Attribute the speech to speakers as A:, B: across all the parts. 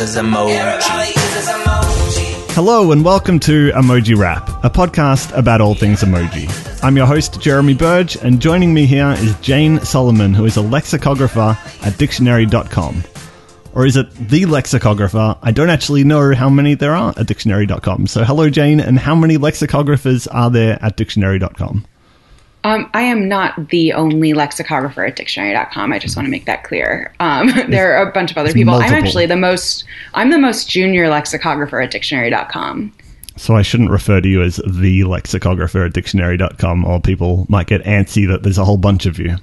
A: emoji.
B: Hello and welcome to Emoji Wrap, a podcast about all things emoji. I'm your host, Jeremy Burge, and joining me here is Jane Solomon, who is a lexicographer at dictionary.com. Or is it the lexicographer? I don't actually know how many there are at dictionary.com. So, hello, Jane, and how many lexicographers are there at dictionary.com?
C: Um, I am not the only lexicographer at dictionary.com. I just want to make that clear. Um, there are a bunch of other people. Multiple. I'm actually the most, I'm the most junior lexicographer at dictionary.com.
B: So I shouldn't refer to you as the lexicographer at dictionary.com or people might get antsy that there's a whole bunch of you.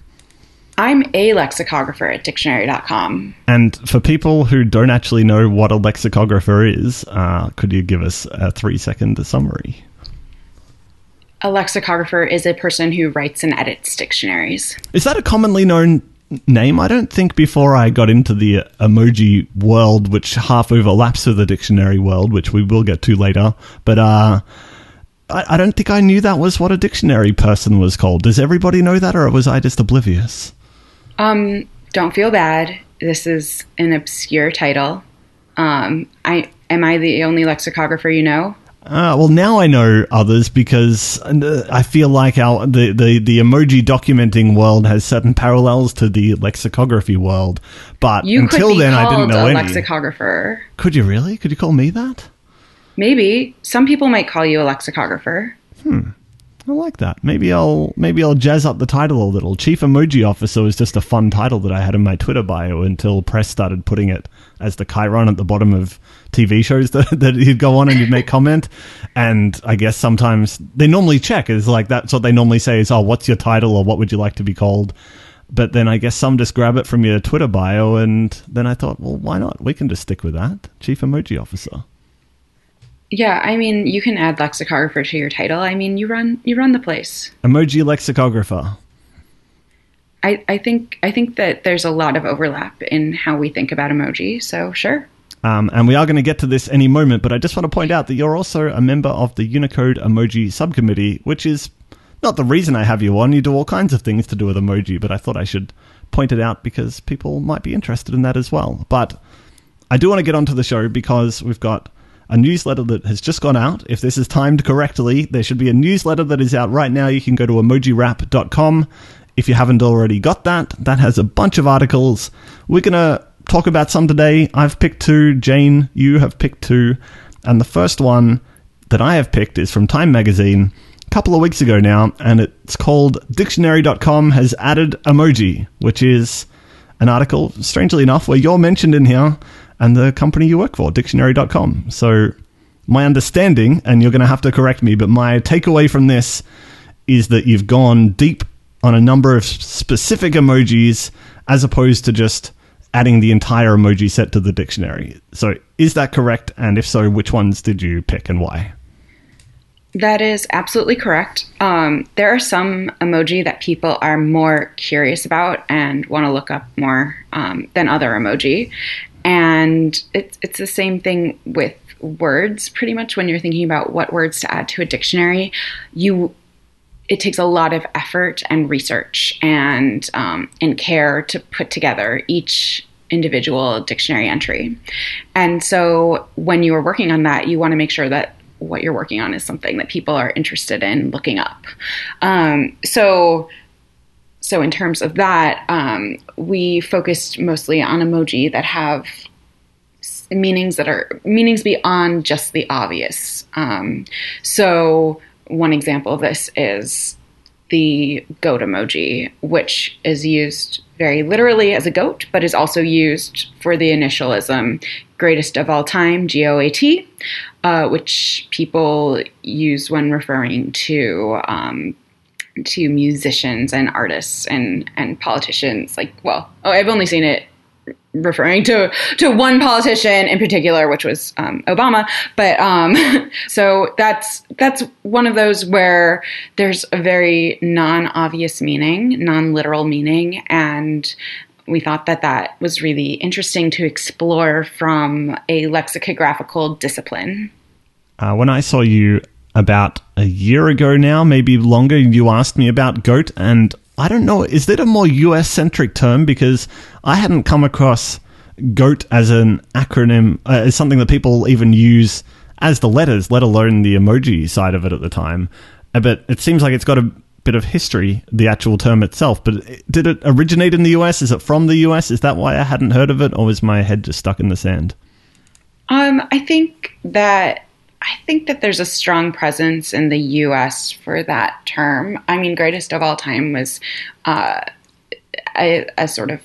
C: I'm a lexicographer at dictionary.com.
B: And for people who don't actually know what a lexicographer is, uh, could you give us a three second summary?
C: A lexicographer is a person who writes and edits dictionaries.
B: Is that a commonly known name? I don't think before I got into the emoji world, which half overlaps with the dictionary world, which we will get to later, but uh, I, I don't think I knew that was what a dictionary person was called. Does everybody know that, or was I just oblivious?
C: Um, don't feel bad. This is an obscure title. Um, I am I the only lexicographer you know?
B: Uh, well, now I know others because uh, I feel like our the, the, the emoji documenting world has certain parallels to the lexicography world. But
C: you
B: until then, I didn't know
C: a
B: any.
C: lexicographer.
B: Could you really? Could you call me that?
C: Maybe some people might call you a lexicographer.
B: Hmm. I like that. Maybe I'll maybe I'll jazz up the title a little. Chief Emoji Officer was just a fun title that I had in my Twitter bio until press started putting it as the Chiron at the bottom of TV shows that, that he'd go on and he'd make comment. And I guess sometimes they normally check is like that's what they normally say is, oh, what's your title or what would you like to be called? But then I guess some just grab it from your Twitter bio, and then I thought, well, why not? We can just stick with that, Chief Emoji Officer.
C: Yeah, I mean, you can add lexicographer to your title. I mean, you run you run the place.
B: Emoji lexicographer.
C: I, I think I think that there's a lot of overlap in how we think about emoji. So sure.
B: Um, and we are going to get to this any moment, but I just want to point out that you're also a member of the Unicode Emoji Subcommittee, which is not the reason I have you on. You do all kinds of things to do with emoji, but I thought I should point it out because people might be interested in that as well. But I do want to get onto the show because we've got a newsletter that has just gone out. If this is timed correctly, there should be a newsletter that is out right now. You can go to emojiwrap.com. If you haven't already got that, that has a bunch of articles. We're going to talk about some today. I've picked two. Jane, you have picked two. And the first one that I have picked is from Time Magazine a couple of weeks ago now, and it's called Dictionary.com has added emoji, which is an article, strangely enough, where you're mentioned in here and the company you work for, dictionary.com. So, my understanding, and you're going to have to correct me, but my takeaway from this is that you've gone deep on a number of specific emojis as opposed to just adding the entire emoji set to the dictionary. So, is that correct? And if so, which ones did you pick and why?
C: That is absolutely correct. Um, there are some emoji that people are more curious about and want to look up more um, than other emoji. And it's, it's the same thing with words, pretty much when you're thinking about what words to add to a dictionary. You it takes a lot of effort and research and um, and care to put together each individual dictionary entry. And so when you are working on that, you want to make sure that what you're working on is something that people are interested in looking up. Um, so so in terms of that, um, we focused mostly on emoji that have meanings that are meanings beyond just the obvious. Um, so one example of this is the goat emoji, which is used very literally as a goat, but is also used for the initialism greatest of all time, G O A T, uh, which people use when referring to um, to musicians and artists and and politicians. Like, well, oh, I've only seen it referring to to one politician in particular, which was um, Obama. But um, so that's that's one of those where there's a very non-obvious meaning, non-literal meaning, and we thought that that was really interesting to explore from a lexicographical discipline.
B: Uh, when I saw you about a year ago now, maybe longer, you asked me about goat, and I don't know, is that a more US centric term? Because I hadn't come across goat as an acronym uh, is something that people even use as the letters, let alone the emoji side of it at the time. Uh, But it seems like it's got a bit of history, the actual term itself. But did it originate in the US? Is it from the US? Is that why I hadn't heard of it, or was my head just stuck in the sand?
C: Um, I think that I think that there's a strong presence in the U.S. for that term. I mean, greatest of all time was uh, a, a sort of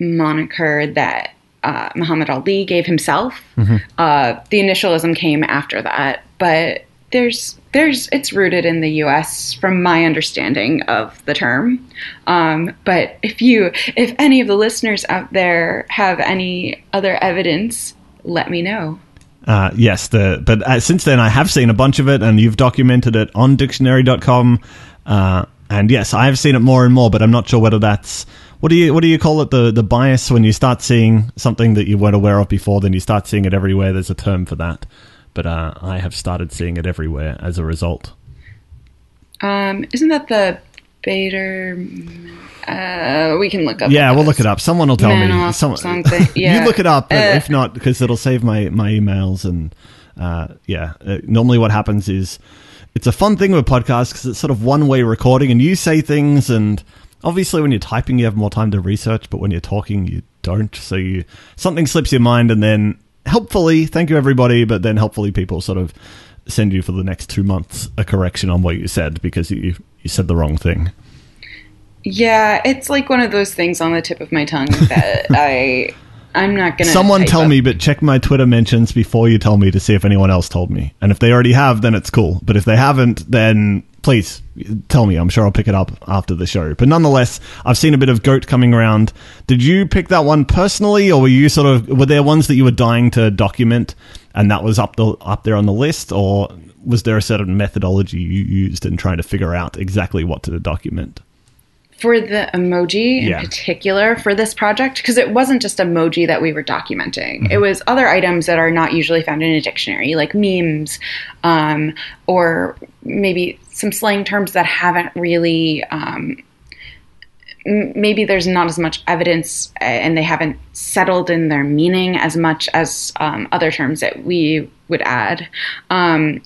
C: moniker that uh, Muhammad Ali gave himself. Uh, the initialism came after that, but there's there's it's rooted in the U.S. from my understanding of the term. Um, but if you if any of the listeners out there have any other evidence, let me know.
B: Uh, yes, the but uh, since then I have seen a bunch of it, and you've documented it on dictionary.com. Uh, and yes, I have seen it more and more, but I'm not sure whether that's what do you what do you call it the the bias when you start seeing something that you weren't aware of before, then you start seeing it everywhere. There's a term for that, but uh, I have started seeing it everywhere as a result.
C: Um, isn't that the Baader? Uh, we can look up.
B: Yeah, we'll look it up. Someone will tell me.
C: Meinhof
B: Some-
C: something. Yeah.
B: you look it up,
C: Uh,
B: if not, because it'll save my my emails and uh, yeah. Uh, normally, what happens is it's a fun thing with podcasts because it's sort of one way recording, and you say things, and obviously when you're typing, you have more time to research, but when you're talking, you don't. So you something slips your mind, and then helpfully, thank you everybody, but then helpfully people sort of send you for the next two months a correction on what you said because you you said the wrong thing.
C: Yeah, it's like one of those things on the tip of my tongue that I I'm not gonna.
B: Someone tell
C: up.
B: me, but check my Twitter mentions before you tell me to see if anyone else told me. And if they already have, then it's cool. But if they haven't, then please tell me. I'm sure I'll pick it up after the show. But nonetheless, I've seen a bit of goat coming around. Did you pick that one personally, or were you sort of were there ones that you were dying to document, and that was up the up there on the list, or was there a certain methodology you used in trying to figure out exactly what to document?
C: for the emoji in
B: Yeah.
C: particular for this project because it wasn't just emoji that we were documenting
B: Mm-hmm.
C: it was other items that are not usually found in a dictionary like memes um, or maybe some slang terms that haven't really um, maybe there's not as much evidence uh, and they haven't settled in their meaning as much as um, other terms that we would add um,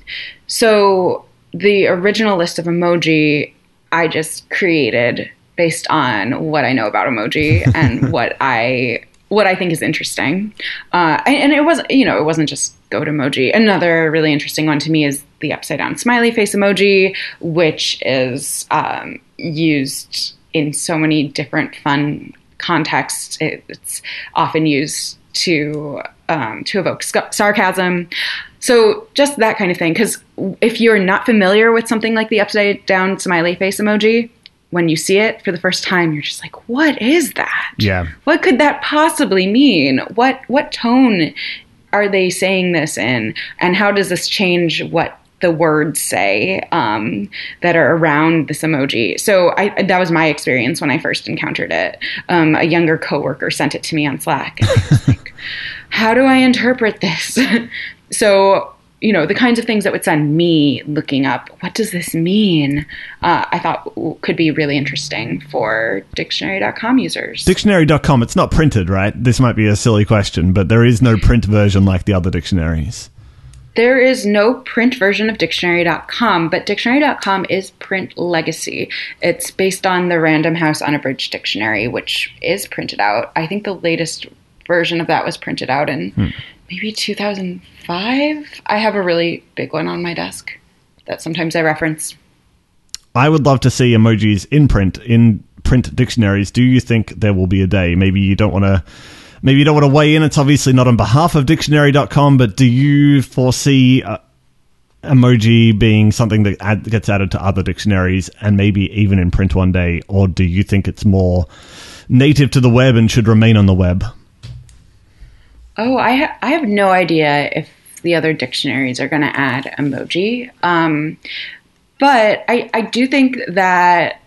C: so the original list of emoji I just created based on what I know about emoji and what I what I think is interesting. Uh, and and it was you know it wasn't just goat emoji. Another really interesting one to me is the upside down smiley face emoji, which is um, used in so many different fun contexts. It, it's often used to um, to evoke sc- sarcasm. So just that kind of thing. Because if you're not familiar with something like the upside down smiley face emoji, when you see it for the first time, you're just like, "What is that?
B: Yeah.
C: What could that possibly mean? What what tone are they saying this in? And how does this change what the words say um, that are around this emoji. So I, that was my experience when I first encountered it. Um, a younger coworker sent it to me on Slack. Like, how do I interpret this? so you know the kinds of things that would send me looking up what does this mean uh, i thought could be really interesting for dictionary.com users
B: Dictionary.com, it's not printed, right? This might be a silly question, but there is no print version like the other dictionaries.
C: There is no print version of dictionary.com, but dictionary.com is print legacy. It's based on the Random House Unabridged Dictionary, which is printed out. I think the latest version of that was printed out in hmm. maybe 2005. I have a really big one on my desk that sometimes I reference.
B: I would love to see emojis in print, in print dictionaries. Do you think there will be a day? Maybe you don't want to. Maybe you don't want to weigh in. It's obviously not on behalf of dictionary.com, but do you foresee uh, emoji being something that add, gets added to other dictionaries and maybe even in print one day? Or do you think it's more native to the web and should remain on the web?
C: Oh, I ha- I have no idea if the other dictionaries are going to add emoji. Um, but I, I do think that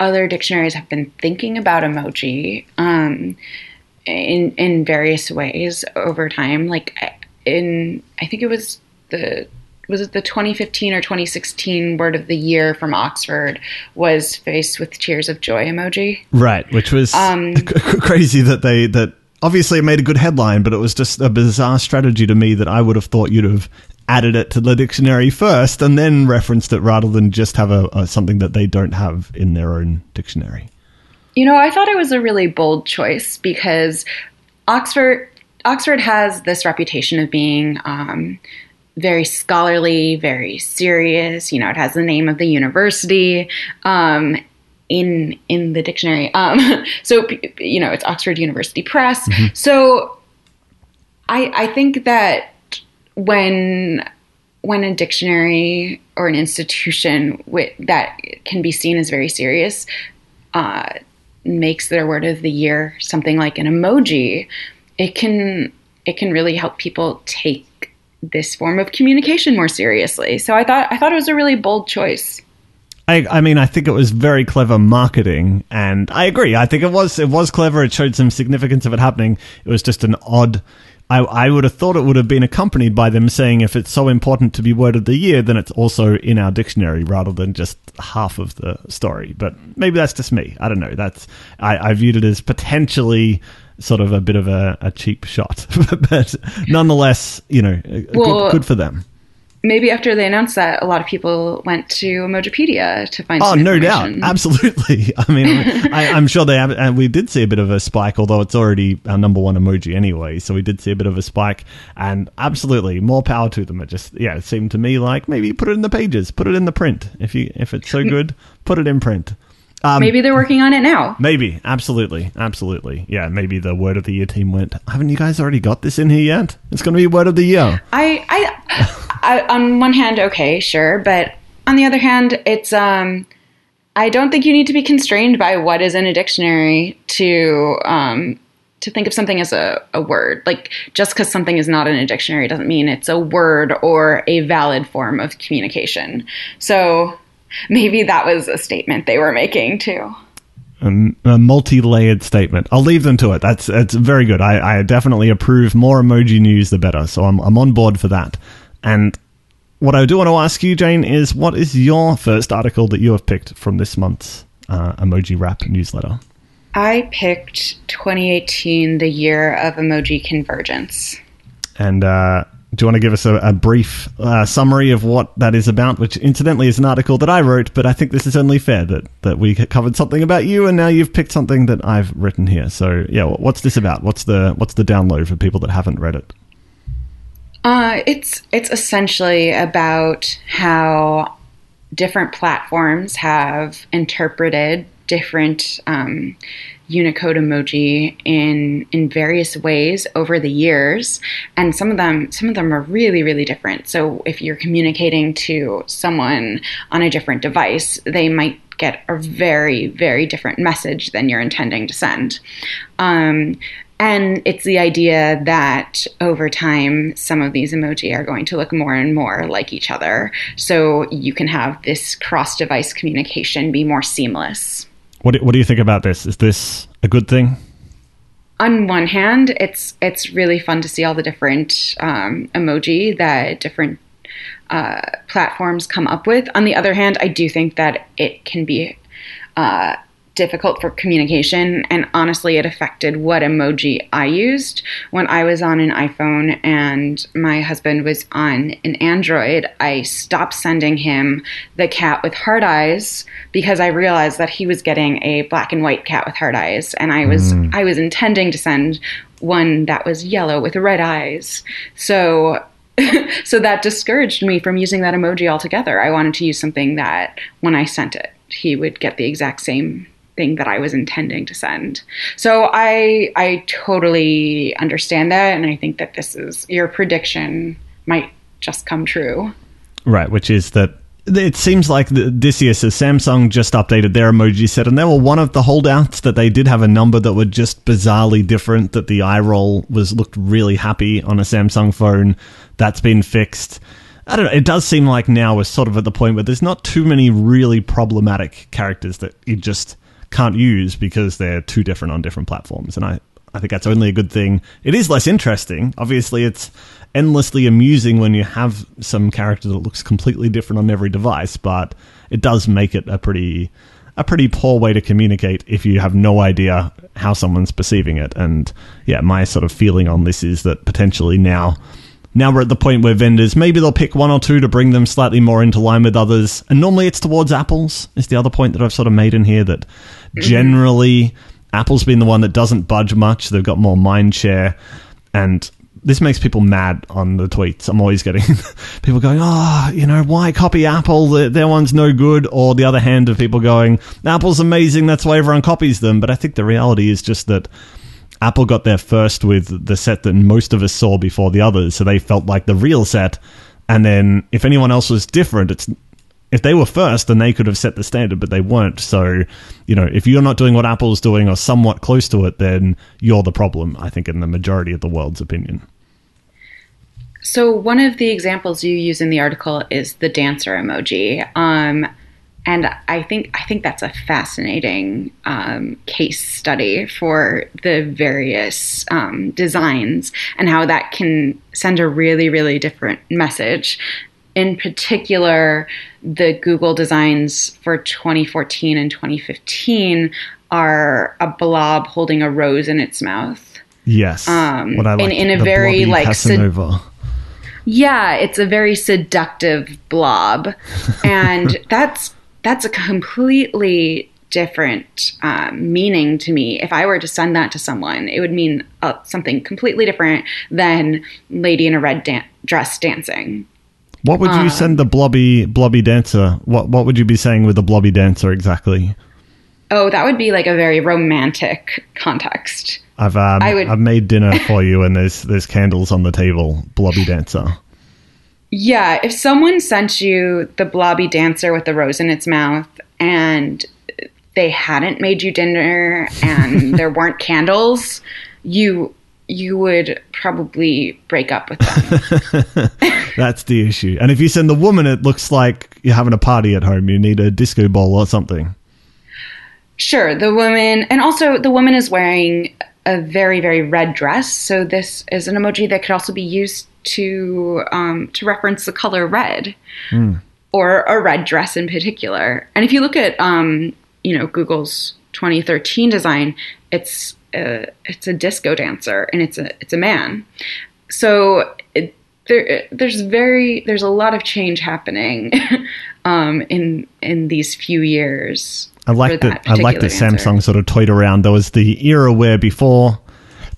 C: other dictionaries have been thinking about emoji um, in in various ways over time. Like in I think it was the was it the 2015 or 2016 word of the year from Oxford was faced with tears of joy emoji.
B: Right, which was
C: Um,
B: c- crazy that they that obviously it made a good headline, but it was just a bizarre strategy to me that I would have thought you'd have added it to the dictionary first and then referenced it rather than just have a, a something that they don't have in their own dictionary.
C: You know, I thought it was a really bold choice because Oxford Oxford has this reputation of being um, very scholarly, very serious. You know, it has the name of the university um, in in the dictionary. Um, so you know, it's Oxford University Press. Mm-hmm. So I I think that when when a dictionary or an institution with, that can be seen as very serious uh, makes their word of the year something like an emoji, it can it can really help people take this form of communication more seriously. So I thought I thought it was a really bold choice.
B: I, I mean, I think it was very clever marketing, and I agree. I think it was it was clever. It showed some significance of it happening. It was just an odd I, I would have thought it would have been accompanied by them saying if it's so important to be word of the year, then it's also in our dictionary rather than just half of the story. But maybe that's just me. I don't know. That's I, I viewed it as potentially sort of a bit of a, a cheap shot, but nonetheless, you know, well, good, good for them
C: maybe after they announced that, a lot of people went to Emojipedia to find.
B: Oh, no doubt, absolutely. I mean, I, am sure they have, and we did see a bit of a spike, although it's already our number one emoji anyway. So we did see a bit of a spike, and absolutely more power to them. It just, yeah, it seemed to me like maybe put it in the pages, put it in the print. If you, if it's so good, put it in print.
C: Um, maybe they're working on it now.
B: Maybe, absolutely, absolutely. Yeah, maybe the word of the year team went. Haven't you guys already got this in here yet? It's going to be word of the year.
C: I, I, I, on one hand, okay, sure, but on the other hand, it's um, I don't think you need to be constrained by what is in a dictionary to um, to think of something as a, a word. Like just because something is not in a dictionary doesn't mean it's a word or a valid form of communication. So maybe that was a statement they were making too.
B: A, multi-layered statement. I'll leave them to it. That's that's very good. I, I definitely approve. More emoji news, the better. So I'm I'm on board for that. And what I do want to ask you, Jane, is what is your first article that you have picked from this month's uh, Emoji Wrap newsletter?
C: I picked 2018, the year of emoji convergence.
B: And uh, do you want to give us a, a brief uh, summary of what that is about? Which, incidentally, is an article that I wrote, but I think this is only fair that, that we covered something about you, and now you've picked something that I've written here. So, yeah, what's this about? What's the what's the download for people that haven't read it?
C: Uh, it's it's essentially about how different platforms have interpreted different um, Unicode emoji in in various ways over the years, and some of them some of them are really really different. So if you're communicating to someone on a different device, they might get a very very different message than you're intending to send. Um, and it's the idea that over time, some of these emoji are going to look more and more like each other. So you can have this cross device communication be more seamless.
B: What do, what do you think about this? Is this a good thing?
C: On one hand, it's it's really fun to see all the different um, emoji that different uh, platforms come up with. On the other hand, I do think that it can be uh, difficult for communication. And honestly, it affected what emoji I used. When I was on an iPhone and my husband was on an Android, I stopped sending him the cat with heart eyes because I realized that he was getting a black and white cat with heart eyes. And I was, mm. I was intending to send one that was yellow with red eyes. So so that discouraged me from using that emoji altogether. I wanted to use something that when I sent it, he would get the exact same thing that I was intending to send. So I I totally understand that and I think that this is your prediction might just come true.
B: Right, which is that it seems like the, this year, Samsung just updated their emoji set, and they were one of the holdouts that they did have a number that were just bizarrely different. That the eye roll was looked really happy on a Samsung phone. That's been fixed. I don't know. It does seem like now we're sort of at the point where there's not too many really problematic characters that you just can't use because they're too different on different platforms. And I, I think that's only a good thing. It is less interesting. Obviously, it's endlessly amusing when you have some character that looks completely different on every device, but it does make it a pretty a pretty poor way to communicate if you have no idea how someone's perceiving it. And yeah, my sort of feeling on this is that potentially now now we're at the point where vendors maybe they'll pick one or two to bring them slightly more into line with others. And normally it's towards apples is the other point that i've sort of made in here that mm-hmm. generally apple's been the one that doesn't budge much they've got more mind share. And this makes people mad on the tweets. I'm always getting people going oh you know why copy apple? Their, their one's no good. Or the other hand of people going apple's amazing that's why everyone copies them. But i think the reality is just that Apple got there first with the set that most of us saw before the others, so they felt like the real set. And then if anyone else was different, it's if they were first, then they could have set the standard, but they weren't. So, you know, if you're not doing what Apple's doing or somewhat close to it, then you're the problem, I think, in the majority of the world's opinion.
C: So, one of the examples you use in the article is the dancer emoji. Um, and I think I think that's a fascinating um, case study for the various um, designs and how that can send a really really different message. In particular, the Google designs for 2014 and 2015 are a blob holding a rose in its mouth.
B: Yes,
C: Um,
B: what I
C: in-
B: like,
C: in a
B: the
C: very, like,
B: Casanova.
C: Yeah, it's a very seductive blob, and that's that's a completely different um, meaning to me. If I were to send that to someone, it would mean uh, something completely different than lady in a red dan- dress dancing.
B: What would you send the blobby blobby dancer? What what would you be saying with the blobby dancer exactly?
C: Oh, that would be like a very romantic context.
B: I've um,
C: I would-
B: I've made dinner for you, and there's there's candles on the table. Blobby dancer.
C: Yeah, if someone sent you the blobby dancer with the rose in its mouth and they hadn't made you dinner and there weren't candles, you you would probably break up with them.
B: That's the issue. And if you send the woman, it looks like you're having a party at home. You need a disco ball or something.
C: sure, the woman and also the woman is wearing a very very red dress, so this is an emoji that could also be used to um, to reference the color red. or a red dress in particular. And if you look at um, you know Google's 2013 design, it's a, it's a disco dancer and it's a it's a man. So it, there there's very there's a lot of change happening um, in in these few years.
B: I like
C: for
B: that. I like that
C: dancer.
B: Samsung sort of toyed around. There was the era where before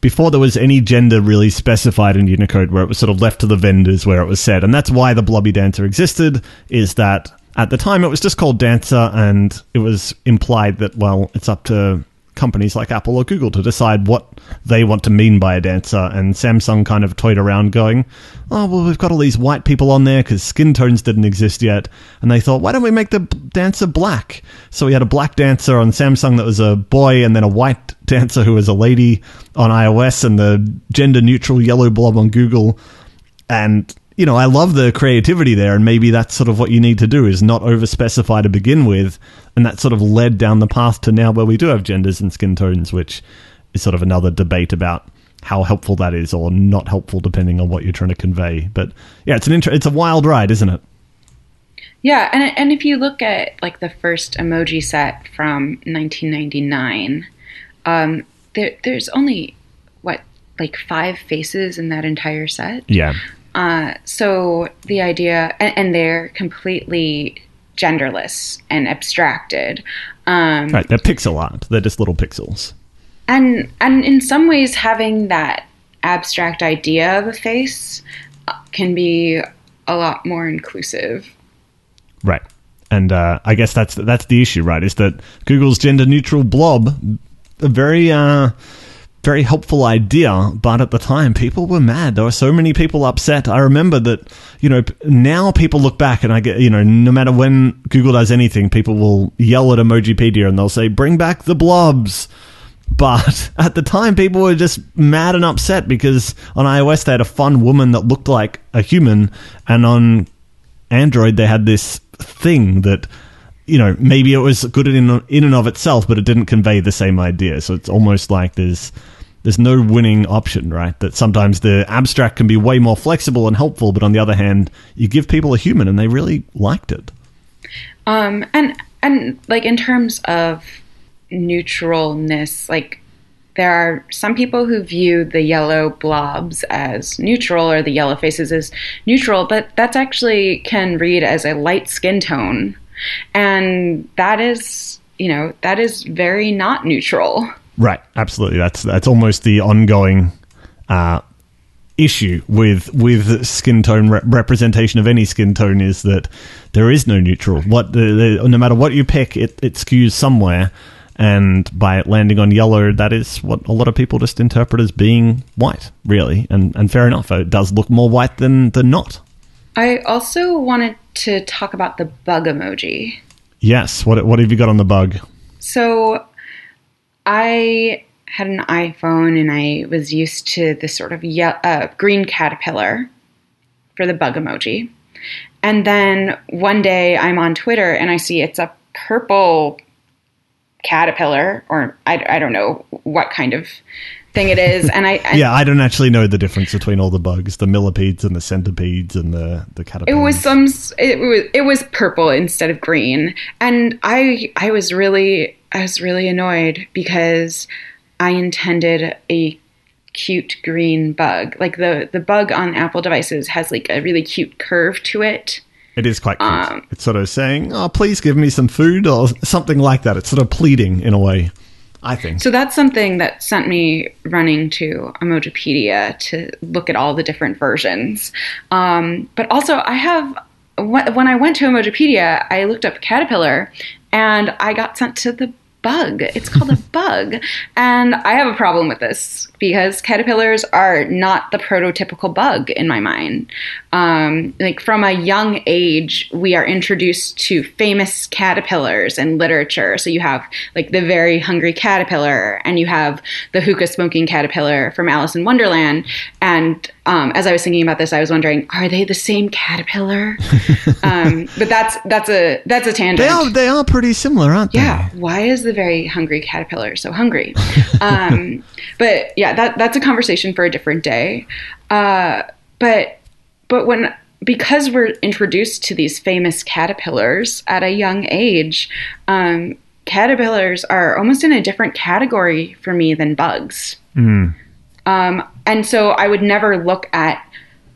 B: before there was any gender really specified in Unicode, where it was sort of left to the vendors where it was said, and that's why the blobby dancer existed. Is that at the time it was just called dancer, and it was implied that well, it's up to companies like Apple or Google to decide what they want to mean by a dancer. And Samsung kind of toyed around, going, "Oh well, we've got all these white people on there because skin tones didn't exist yet." And they thought, "Why don't we make the dancer black?" So we had a black dancer on Samsung that was a boy, and then a white dancer who was a lady on iOS, and the gender neutral yellow blob on Google. And you know, I love the creativity there, and maybe that's sort of what you need to do is not over specify to begin with, and that sort of led down the path to now where we do have genders and skin tones, which is sort of another debate about how helpful that is or not helpful depending on what you're trying to convey. But yeah, it's an inter- it's a wild ride, isn't it?
C: Yeah, and and if you look at like the first emoji set from 1999, um, there there's only what like five faces in that entire set.
B: Yeah.
C: Uh, so the idea, and, and they're completely genderless and abstracted. Um,
B: Right, they're pixel art. They're just little pixels.
C: and and in some ways having that abstract idea of a face uh, can be a lot more inclusive
B: Right. And uh, I guess that's that's the issue, right? Is that Google's gender neutral blob, a very uh, very helpful idea, but at the time people were mad. There were so many people upset. I remember that you know now people look back and I get you know no matter when Google does anything, people will yell at Emojipedia and they'll say bring back the blobs. But at the time, people were just mad and upset because on iOS they had a fun woman that looked like a human, and on Android they had this thing that you know maybe it was good in in and of itself, but it didn't convey the same idea. So it's almost like there's there's no winning option, right? That sometimes the abstract can be way more flexible and helpful, but on the other hand, you give people a human and they really liked it.
C: Um, and and like in terms of neutralness, like there are some people who view the yellow blobs as neutral or the yellow faces as neutral, but that's actually can read as a light skin tone. And that is, you know, that is very not neutral.
B: Right, absolutely. That's that's almost the ongoing uh, issue with with skin tone re- representation of any skin tone is that there is no neutral. What the, the, no matter what you pick, it, it skews somewhere, and by it landing on yellow, that is what a lot of people just interpret as being white, really, and and fair enough. It does look more white than than not.
C: I also wanted to talk about the bug emoji.
B: Yes. What what have you got on the bug?
C: So I had an iPhone and I was used to this sort of ye- uh, green caterpillar for the bug emoji. And then one day I'm on Twitter and I see it's a purple caterpillar, or I, I don't know what kind of thing it is. And I, and
B: Yeah, I don't actually know the difference between all the bugs, the millipedes and the centipedes and the the caterpillars.
C: it was some it was it was purple instead of green and i i was really i was really annoyed because i intended a cute green bug like the the bug on apple devices has like a really cute curve to it
B: It is quite cute.
C: Um,
B: it's sort of saying, "Oh, please give me some food" or something like that. It's sort of pleading in a way. I think.
C: so that's something that sent me running to emojipedia to look at all the different versions um, but also i have when i went to emojipedia i looked up caterpillar and i got sent to the bug. It's called a bug. And i have a problem with this because caterpillars are not the prototypical bug in my mind. Um, like from a young age we are introduced to famous caterpillars in literature. So you have like the very hungry caterpillar and you have the hookah smoking caterpillar from alice in wonderland and um, as i was thinking about this i was wondering are they the same caterpillar? Um, but that's that's a that's a tangent.
B: They are they are pretty similar, aren't they?
C: yeah. Why is the very hungry caterpillar so hungry? Um, but yeah that that's a conversation for a different day. Uh, but but when because we're introduced to these famous caterpillars at a young age um, caterpillars are almost in a different category for me than bugs um, and so i would never look at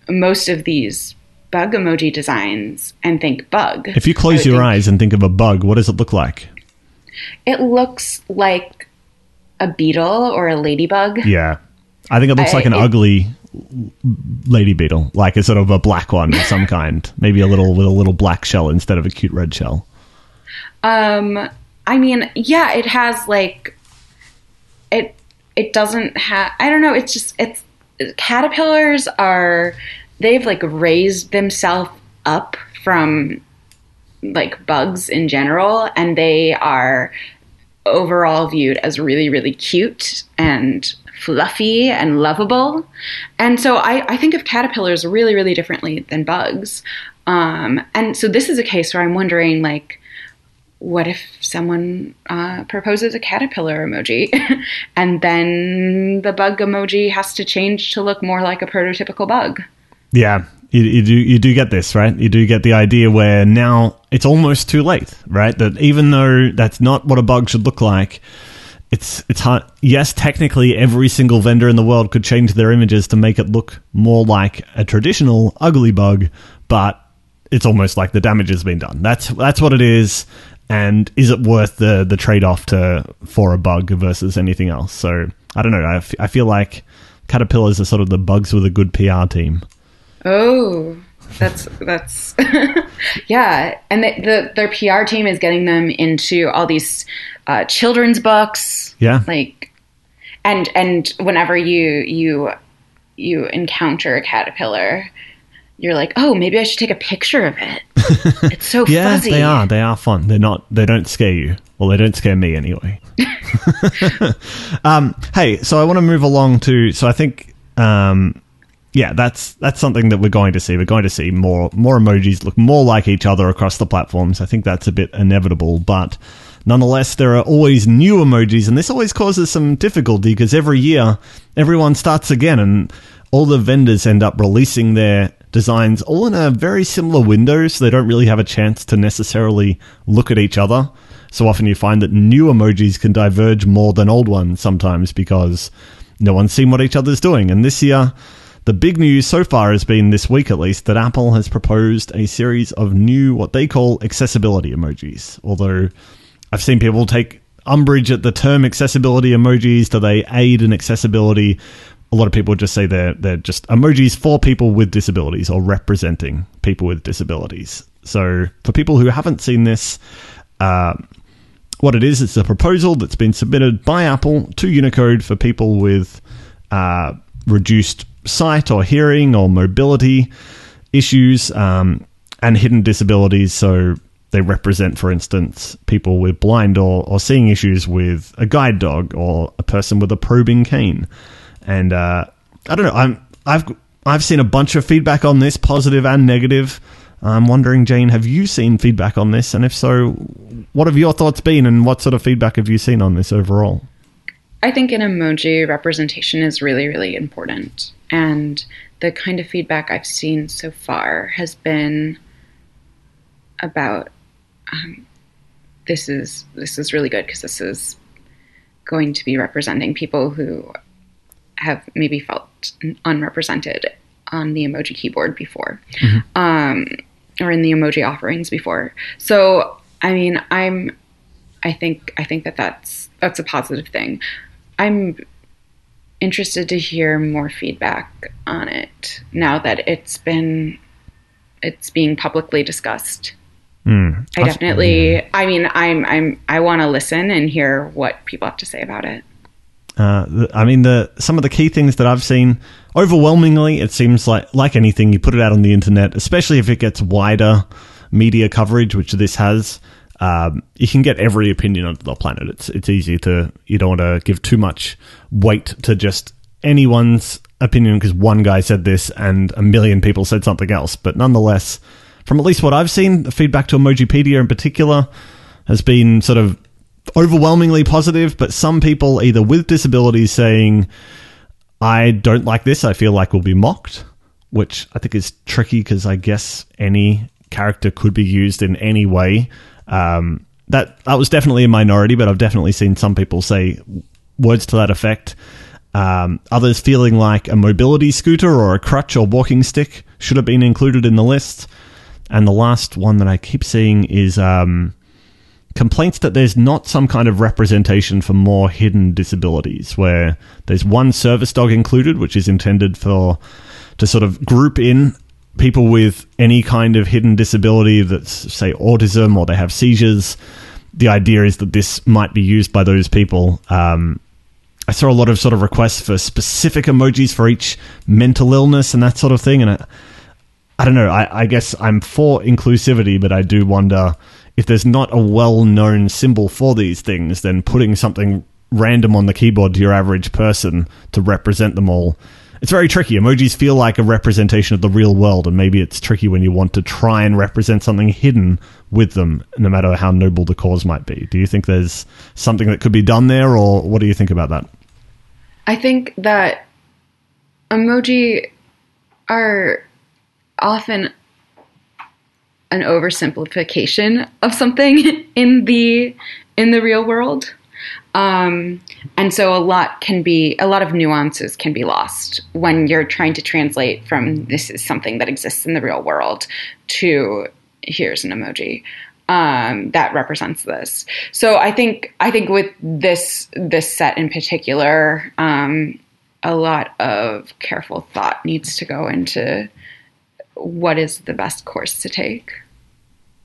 C: most of these bug emoji designs and think bug
B: If you close your
C: think-
B: eyes and think of a bug, what does it look like?
C: It looks like a beetle or a ladybug.
B: Yeah, I think it looks
C: I-
B: like an
C: it-
B: ugly lady beetle, like a sort of a black one of some kind, maybe a little with a little black shell instead of a cute red shell.
C: Um, I mean, yeah, it has like it. It doesn't have. I don't know. It's just it's caterpillars are they've like raised themselves up from like bugs in general, and they are overall viewed as really really cute and fluffy and lovable. And so I, I think of caterpillars really really differently than bugs. Um, and so this is a case where I'm wondering like what if someone uh, proposes a caterpillar emoji and then the bug emoji has to change to look more like a prototypical bug?
B: Yeah, you, you do you do get this right. You do get the idea where now it's almost too late, right? That even though that's not what a bug should look like, it's it's hard. Yes, technically, every single vendor in the world could change their images to make it look more like a traditional ugly bug, but it's almost like the damage has been done. That's that's what it is. And is it worth the the trade off to for a bug versus anything else? So I don't know. I, f- I feel like caterpillars are sort of the bugs with a good PR team.
C: Oh, that's that's yeah, and the, the their PR team is getting them into all these uh, children's books.
B: Yeah.
C: like and and whenever you you you encounter a caterpillar, you're like, oh, maybe I should take a picture of it. It's so
B: Yeah,
C: fuzzy.
B: they are. They are fun. They're not. They don't scare you. Well, they don't scare me anyway. um, hey, so I want to move along to. So I think, um, yeah, that's that's something that we're going to see. We're going to see more more emojis look more like each other across the platforms. I think that's a bit inevitable, but nonetheless, there are always new emojis, and this always causes some difficulty because every year everyone starts again, and all the vendors end up releasing their designs all in a very similar window, so they don't really have a chance to necessarily look at each other. So often you find that new emojis can diverge more than old ones sometimes because no one's seen what each other's doing. And this year, the big news so far has been this week at least that Apple has proposed a series of new, what they call accessibility emojis. Although I've seen people take umbrage at the term accessibility emojis. Do they aid in accessibility? A lot of people just say they're they're just emojis for people with disabilities or representing people with disabilities. So for people who haven't seen this, uh, what it is, it's a proposal that's been submitted by Apple to Unicode for people with uh, reduced sight or hearing or mobility issues um, and hidden disabilities. So they represent, for instance, people with blind or, or seeing issues with a guide dog or a person with a probing cane. And uh, I don't know. I'm I've I've seen a bunch of feedback on this, positive and negative. I'm wondering, Jane, have you seen feedback on this? And if so, what have your thoughts been, and what sort of feedback have you seen on this overall?
C: I think an emoji representation is really, really important. And the kind of feedback I've seen so far has been about um, this is this is really good because this is going to be representing people who have maybe felt unrepresented on the emoji keyboard before, mm-hmm. um, or in the emoji offerings before. So, I mean, I'm, I think, I think that that's that's a positive thing. I'm interested to hear more feedback on it now that it's been it's being publicly discussed. Mm, I definitely. I mean, I'm. I'm. I want to listen and hear what people have to say about it.
B: Uh, I mean, the some of the key things that I've seen. Overwhelmingly, it seems like like anything you put it out on the internet, especially if it gets wider media coverage, which this has. Um, you can get every opinion on the planet. It's it's easy to you don't want to give too much weight to just anyone's opinion because one guy said this and a million people said something else. But nonetheless, from at least what I've seen, the feedback to Emojipedia in particular has been sort of overwhelmingly positive, but some people either with disabilities saying, I don't like this, I feel like will be mocked, which I think is tricky because I guess any character could be used in any way. Um, that that was definitely a minority, but I've definitely seen some people say words to that effect. Um, others feeling like a mobility scooter or a crutch or walking stick should have been included in the list. And the last one that I keep seeing is um, complaints that there's not some kind of representation for more hidden disabilities, where there's one service dog included, which is intended for to sort of group in people with any kind of hidden disability that's say autism or they have seizures. The idea is that this might be used by those people. Um, I saw a lot of sort of requests for specific emojis for each mental illness and that sort of thing, and I, I don't know. I, I guess I'm for inclusivity, but I do wonder if there's not a well-known symbol for these things, then putting something random on the keyboard to your average person to represent them all. It's very tricky. Emojis feel like a representation of the real world, and maybe it's tricky when you want to try and represent something hidden with them, no matter how noble the cause might be. Do you think there's something that could be done there, or what do you think about that?
C: I think that emoji are often an oversimplification of something in the in the real world. Um, and so a lot can be a lot of nuances can be lost when you're trying to translate from this is something that exists in the real world to here's an emoji um, that represents this. So I think I think with this this set in particular, um, a lot of careful thought needs to go into what is the best course to take.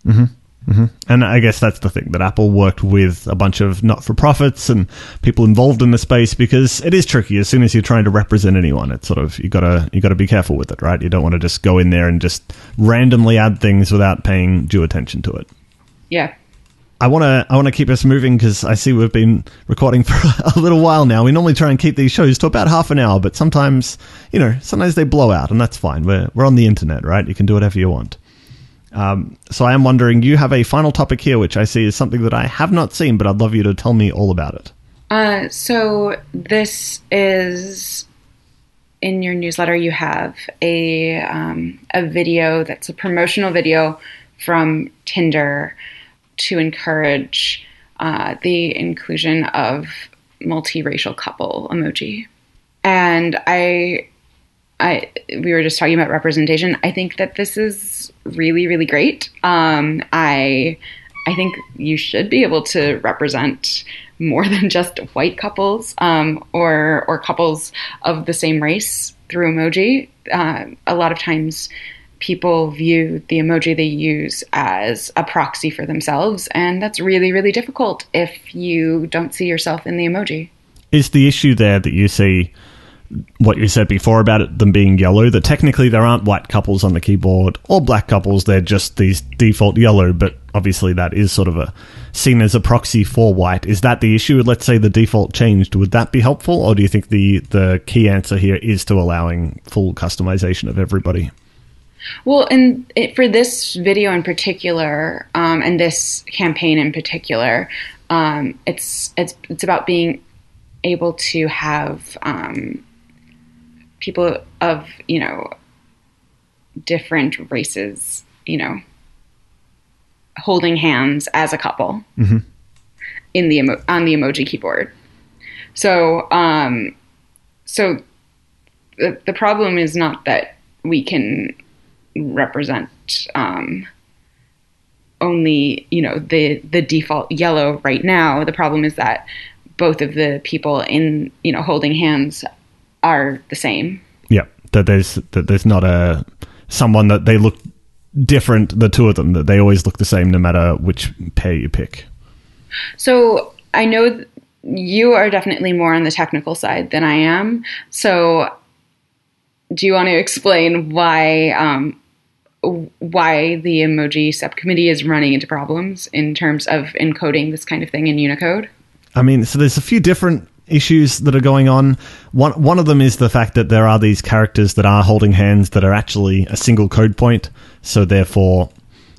B: Mm-hmm. Mm-hmm. And I guess that's the thing that Apple worked with a bunch of not for profits and people involved in the space because it is tricky. As soon as you're trying to represent anyone, it's sort of you gotta you gotta be careful with it, right? You don't want to just go in there and just randomly add things without paying due attention to it.
C: Yeah.
B: I want to I want to keep us moving because I see we've been recording for a little while now. We normally try and keep these shows to about half an hour, but sometimes you know sometimes they blow out, and that's fine. We're we're on the internet, right? You can do whatever you want. Um, so I am wondering, you have a final topic here, which I see is something that I have not seen, but I'd love you to tell me all about it.
C: Uh, so this is in your newsletter you have a um, a video that's a promotional video from Tinder to encourage uh, the inclusion of multiracial couple emoji. And I, I, we were just talking about representation. I think that this is really, really great. Um, I, I think you should be able to represent more than just white couples um, or or couples of the same race through emoji. Uh, a lot of times, people view the emoji they use as a proxy for themselves, and that's really really difficult if you don't see yourself in the emoji.
B: Is the issue there that you see? What you said before about it them being yellow that technically there aren't white couples on the keyboard or black couples. They're just these default yellow but obviously that is sort of a seen as a proxy for white. Is that the issue? Let's say the default changed. Would that be helpful? Or do you think the the key answer here is to allowing full customization of everybody?
C: Well, and it, for this video in particular, um, and this campaign in particular, um, it's it's it's about being able to have um, people of you know different races, you know, holding hands as a couple
B: mm-hmm.
C: in the emo- on the emoji keyboard. So, um, so the the problem is not that we can represent um, only you know the the default yellow right now. The problem is that both of the people in you know holding hands are the same.
B: Yeah, that there's that there's not a someone that they look different. The two of them that they always look the same no matter which pair you pick.
C: So I know th- you are definitely more on the technical side than I am. So do you want to explain why um, why the emoji subcommittee is running into problems in terms of encoding this kind of thing in Unicode?
B: I mean, so there's a few different issues that are going on. One one of them is the fact that there are these characters that are holding hands that are actually a single code point. So therefore,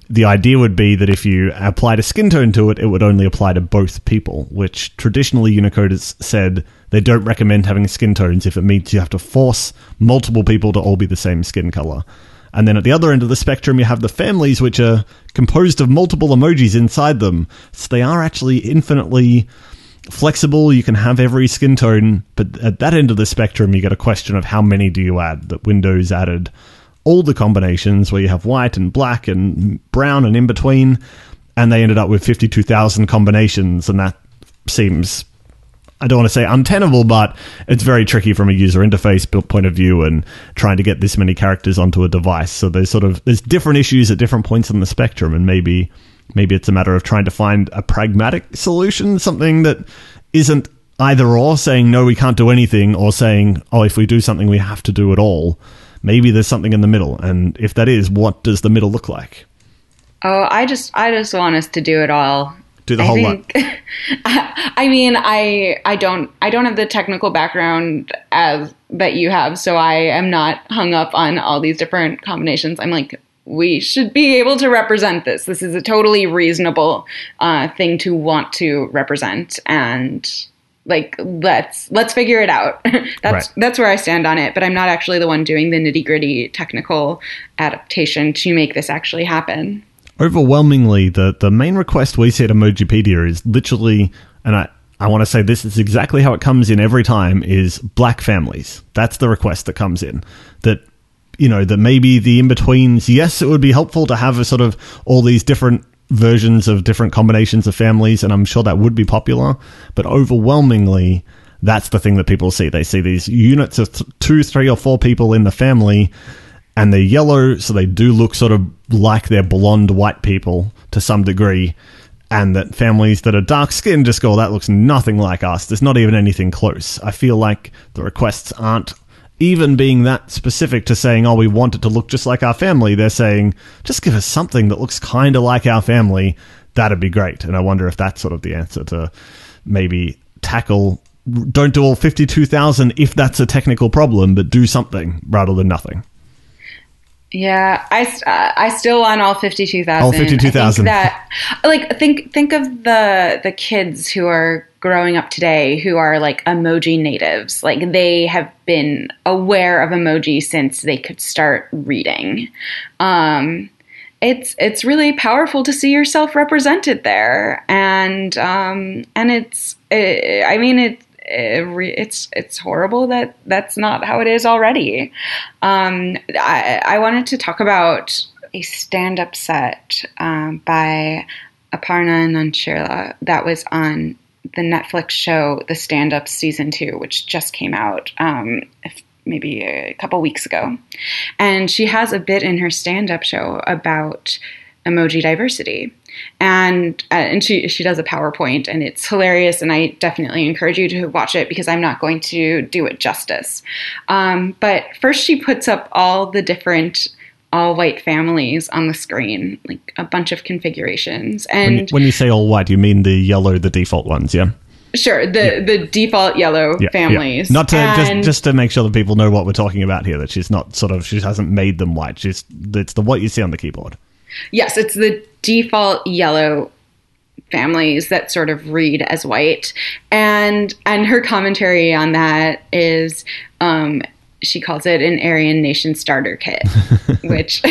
B: the idea would be that if you applied a skin tone to it, it would only apply to both people. Which traditionally Unicode has said they don't recommend having skin tones if it means you have to force multiple people to all be the same skin color. And then at the other end of the spectrum, you have the families, which are composed of multiple emojis inside them. So they are actually infinitely flexible. You can have every skin tone, but at that end of the spectrum, you get a question of how many do you add? That Windows added all the combinations where you have white and black and brown and in between, and they ended up with 52,000 combinations, and that seems. I don't want to say untenable, but it's very tricky from a user interface point of view and trying to get this many characters onto a device. So there's sort of there's different issues at different points on the spectrum, and maybe maybe it's a matter of trying to find a pragmatic solution, something that isn't either or saying no, we can't do anything, or saying oh, if we do something, we have to do it all. Maybe there's something in the middle, and if that is, what does the middle look like?
C: Oh, I just I just want us to do it all.
B: Do the
C: I
B: whole
C: think, I mean, I I don't I don't have the technical background as that you have, so I am not hung up on all these different combinations. I'm like, we should be able to represent this. This is a totally reasonable uh, thing to want to represent, and like let's let's figure it out. that's
B: Right.
C: that's where I stand on it. But I'm not actually the one doing the nitty gritty technical adaptation to make this actually happen.
B: overwhelmingly the the main request we see at Emojipedia is literally and I I want to say this is exactly how it comes in every time is black families. That's the request that comes in. That you know, that maybe the in-betweens, yes, it would be helpful to have a sort of all these different versions of different combinations of families and I'm sure that would be popular, but overwhelmingly that's the thing that people see. They see these units of th- two, three, or four people in the family, and they're yellow, so they do look sort of like they're blonde white people to some degree. And that families that are dark skinned just go, "Oh, that looks nothing like us. There's not even anything close. I feel like the requests aren't even being that specific to saying, oh, we want it to look just like our family. They're saying, just give us something that looks kind of like our family. That'd be great. And I wonder if that's sort of the answer to maybe tackle. Don't do all 52,000 if that's a technical problem, but do something rather than nothing.
C: Yeah, I, uh, I still want all fifty two thousand.
B: All 52,000.
C: That like think think of the the kids who are growing up today who are like emoji natives. Like they have been aware of emoji since they could start reading. Um, it's it's really powerful to see yourself represented there, and um, and it's eh, I mean it re- it's it's horrible that that's not how it is already. Um, I, I wanted to talk about a stand-up set um, by Aparna Nancherla that was on the Netflix show The Stand Up season two, which just came out um, maybe a couple weeks ago, and she has a bit in her stand-up show about emoji diversity and uh, and she she does a PowerPoint and it's hilarious and I definitely encourage you to watch it because I'm not going to do it justice. Um, but first, she puts up all the different all white families on the screen, like a bunch of configurations,
B: When you,
C: and
B: when you say all white, you mean the yellow, the default ones, yeah?
C: sure the the default yellow
B: Yeah,
C: families.
B: Yeah. Not to just just to make sure that people know what we're talking about here. That she's not sort of she hasn't made them white. She's it's the what you see on the keyboard.
C: Yes, it's the default yellow families that sort of read as white, and and her commentary on that is, um, she calls it an Aryan Nation starter kit, which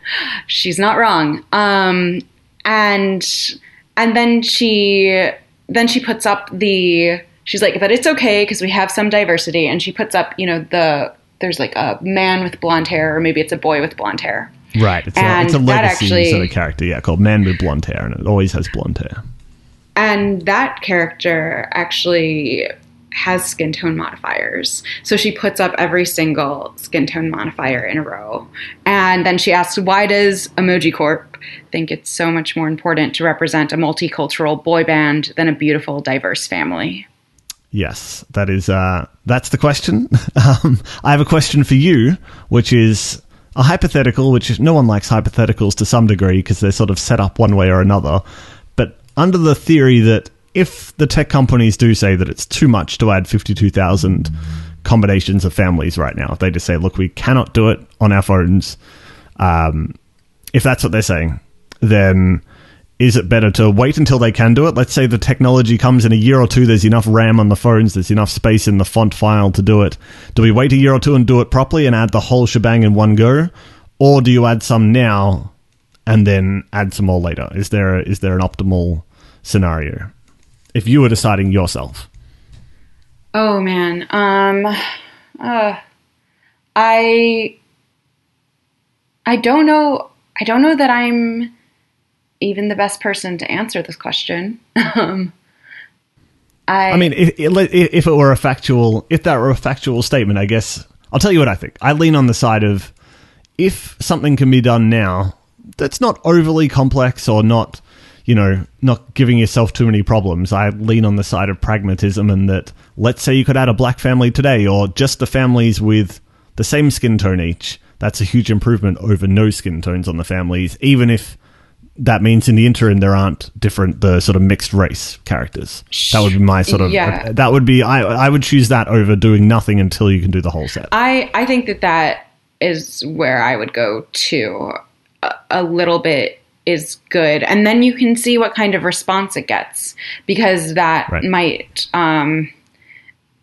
C: she's not wrong. Um, and and then she then she puts up the she's like, but it's okay because we have some diversity, and she puts up you know the there's like a man with blonde hair, or maybe it's a boy with blonde hair.
B: Right. It's a,
C: And
B: it's a legacy
C: actually-
B: sort of character, yeah, called Man with Blonde Hair, and it always has blonde hair.
C: And that character actually has skin tone modifiers. So she puts up every single skin tone modifier in a row. And then she asks, why does Emoji Corp think it's so much more important to represent a multicultural boy band than a beautiful, diverse family?
B: Yes, that is uh, that's the question. Um, I have a question for you, which is a hypothetical. Which no one likes hypotheticals to some degree because they're sort of set up one way or another. But under the theory that if the tech companies do say that it's too much to add fifty-two thousand combinations of families right now, if they just say, "Look, we cannot do it on our phones," um, if that's what they're saying, then is it better to wait until they can do it? Let's say the technology comes in a year or two, there's enough RAM on the phones, there's enough space in the font file to do it. Do we wait a year or two and do it properly and add the whole shebang in one go? Or do you add some now and then add some more later? Is there is there an optimal scenario? If you were deciding yourself.
C: Oh man. Um uh I I don't know I don't know that I'm even the best person to answer this question. um I
B: I mean, if, if it were a factual, if that were a factual statement, I guess I'll tell you what I think. I lean on the side of if something can be done now that's not overly complex or not, you know, not giving yourself too many problems. I lean on the side of pragmatism and that let's say you could add a black family today or just the families with the same skin tone each. That's a huge improvement over no skin tones on the families, even if that means in the interim there aren't different the sort of mixed race characters. That would be my sort of
C: Yeah.
B: that would be I I would choose that over doing nothing until you can do the whole set.
C: I I think that that is where I would go to. A, a little bit is good, and then you can see what kind of response it gets because that
B: Right.
C: might um,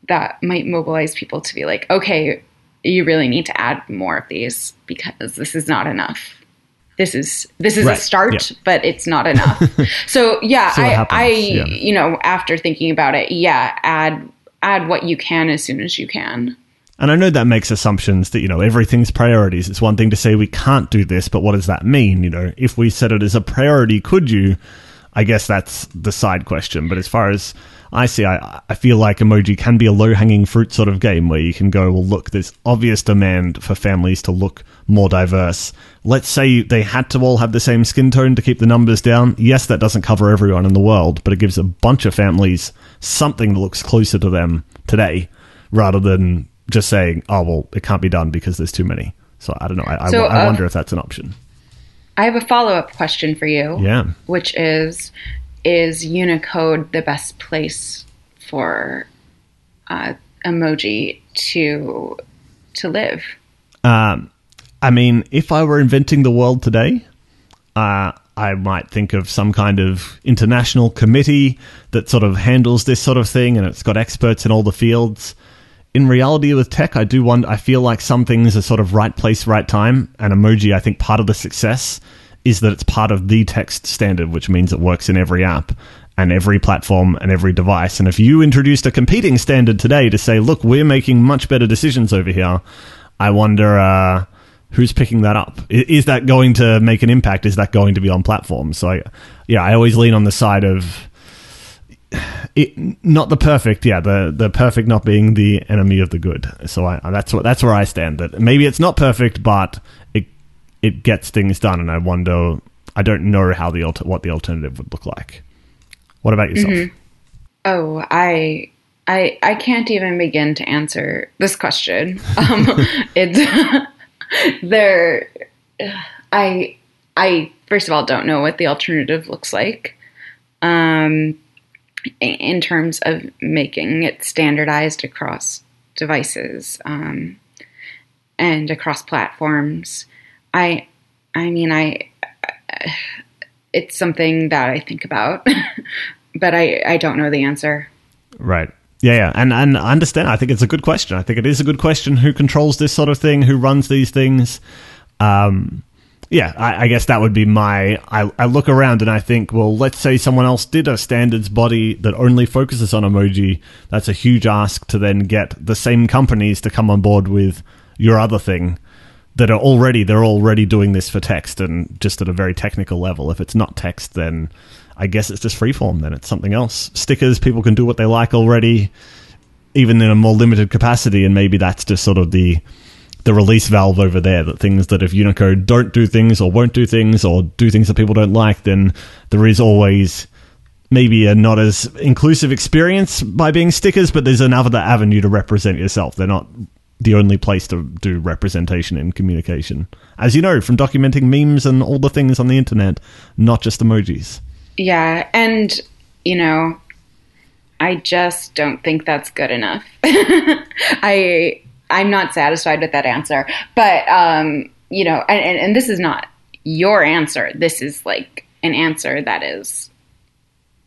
C: that might mobilize people to be like, okay, you really need to add more of these because this is not enough. This is this is
B: Right,
C: a start,
B: yeah.
C: but it's not enough. so yeah,
B: what
C: I, I
B: yeah.
C: you know after thinking about it, yeah, add add what you can as soon as you can.
B: And I know that makes assumptions that, you know, everything's priorities. It's one thing to say we can't do this, but what does that mean? You know, if we set it as a priority, could you? I guess that's the side question. But as far as I see, I, I feel like emoji can be a low hanging fruit sort of game where you can go, well, look, there's obvious demand for families to look more diverse. Let's say they had to all have the same skin tone to keep the numbers down. Yes, that doesn't cover everyone in the world, but it gives a bunch of families something that looks closer to them today rather than just saying, oh, well, it can't be done because there's too many. So I don't know. I,
C: So,
B: I, I
C: uh,
B: wonder if that's an option.
C: I have a follow up question for you.
B: Yeah.
C: Which is Is Unicode the best place for uh, emoji to to live?
B: Um, I mean, if I were inventing the world today, uh, I might think of some kind of international committee that sort of handles this sort of thing, and it's got experts in all the fields. In reality, with tech, I do want. I feel like some things are sort of right place, right time. And emoji, I think part of the success is that it's part of the text standard, which means it works in every app and every platform and every device. And if you introduced a competing standard today to say, look, we're making much better decisions over here, I wonder uh, who's picking that up. Is that going to make an impact? Is that going to be on platforms? So, I, yeah, I always lean on the side of it, not the perfect. Yeah, the the perfect not being the enemy of the good. So I, that's what that's where I stand. That maybe it's not perfect, but it it gets things done. And I wonder. I don't know how the alter, what the alternative would look like. What about yourself?
C: Oh, I I I can't even begin to answer this question. Um, it's there. I I first of all don't know what the alternative looks like. Um, in terms of making it standardized across devices um, and across platforms. I I mean I it's something that I think about, but I I don't know the answer.
B: Right. Yeah, yeah, and and I understand. I think it's a good question. I think it is a good question. Who controls this sort of thing? Who runs these things? Um, yeah, I, I guess that would be my. I, I look around and I think, well, let's say someone else did a standards body that only focuses on emoji. That's a huge ask to then get the same companies to come on board with your other thing that are already they're already doing this for text and just at a very technical level. If it's not text, then I guess it's just freeform. Then it's something else. Stickers, people can do what they like already, even in a more limited capacity, and maybe that's just sort of the the release valve over there. That things that if Unicode don't do things or won't do things or do things that people don't like, then there is always maybe a not as inclusive experience by being stickers, but there's another avenue to represent yourself. They're not the only place to do representation in communication. As you know from documenting memes and all the things on the internet, not just emojis.
C: Yeah, and you know, I just don't think that's good enough. I I'm not satisfied with that answer, but um, you know, and, and, and this is not your answer. This is like an answer that is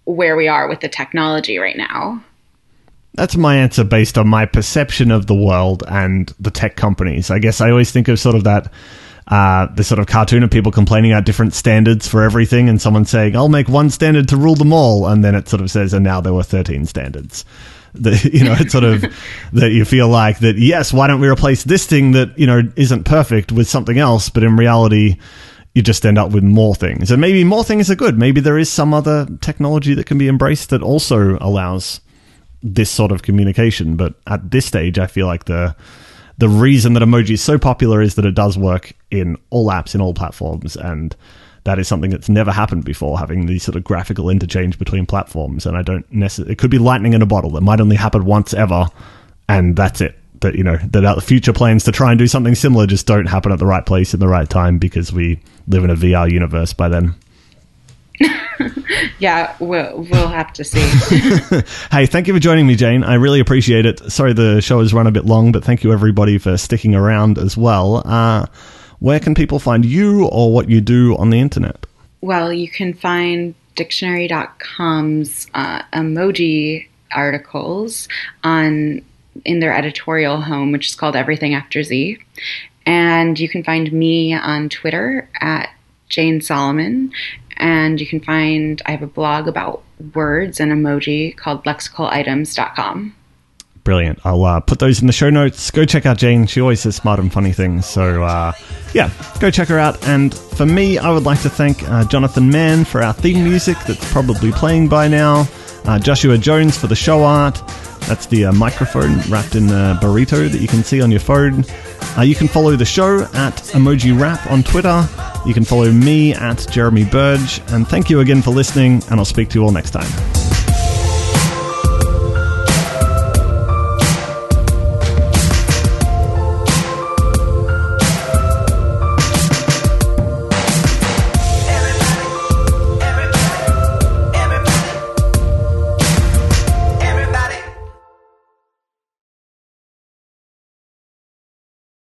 C: where we are with the technology right now.
B: That's my answer based on my perception of the world and the tech companies. I guess I always think of sort of that uh, the sort of cartoon of people complaining about different standards for everything, and someone saying, "I'll make one standard to rule them all," and then it sort of says, "And now there were thirteen standards." The, you know, it's sort of that you feel like that. Yes, why don't we replace this thing that you know isn't perfect with something else? But in reality, you just end up with more things, and maybe more things are good. Maybe there is some other technology that can be embraced that also allows this sort of communication. But at this stage, I feel like the the reason that emoji is so popular is that it does work in all apps in all platforms and that is something that's never happened before having these sort of graphical interchange between platforms and i don't necessarily it could be lightning in a bottle that might only happen once ever and that's it that you know that our future plans to try and do something similar just don't happen at the right place in the right time because we live in a vr universe by then
C: Yeah, we'll we'll have to see.
B: Hey, thank you for joining me, Jane. I really appreciate it. Sorry the show has run a bit long, but thank you everybody for sticking around as well. Uh, where can people find you or what you do on the internet?
C: Well, you can find dictionary.com's uh, emoji articles on in their editorial home, which is called Everything After Z. And you can find me on Twitter at Jane Solomon. And you can find, I have a blog about words and emoji called lexicalitems.com.
B: Brilliant. I'll uh, put those in the show notes. Go check out Jane. She always says smart and funny things. So, uh, yeah, go check her out. And for me, I would like to thank uh, Jonathan Mann for our theme music that's probably playing by now, uh, Joshua Jones for the show art. That's the uh, microphone wrapped in a burrito that you can see on your phone. Uh, you can follow the show at Emoji Wrap on Twitter. You can follow me at Jeremy Burge. And thank you again for listening, and I'll speak to you all next time.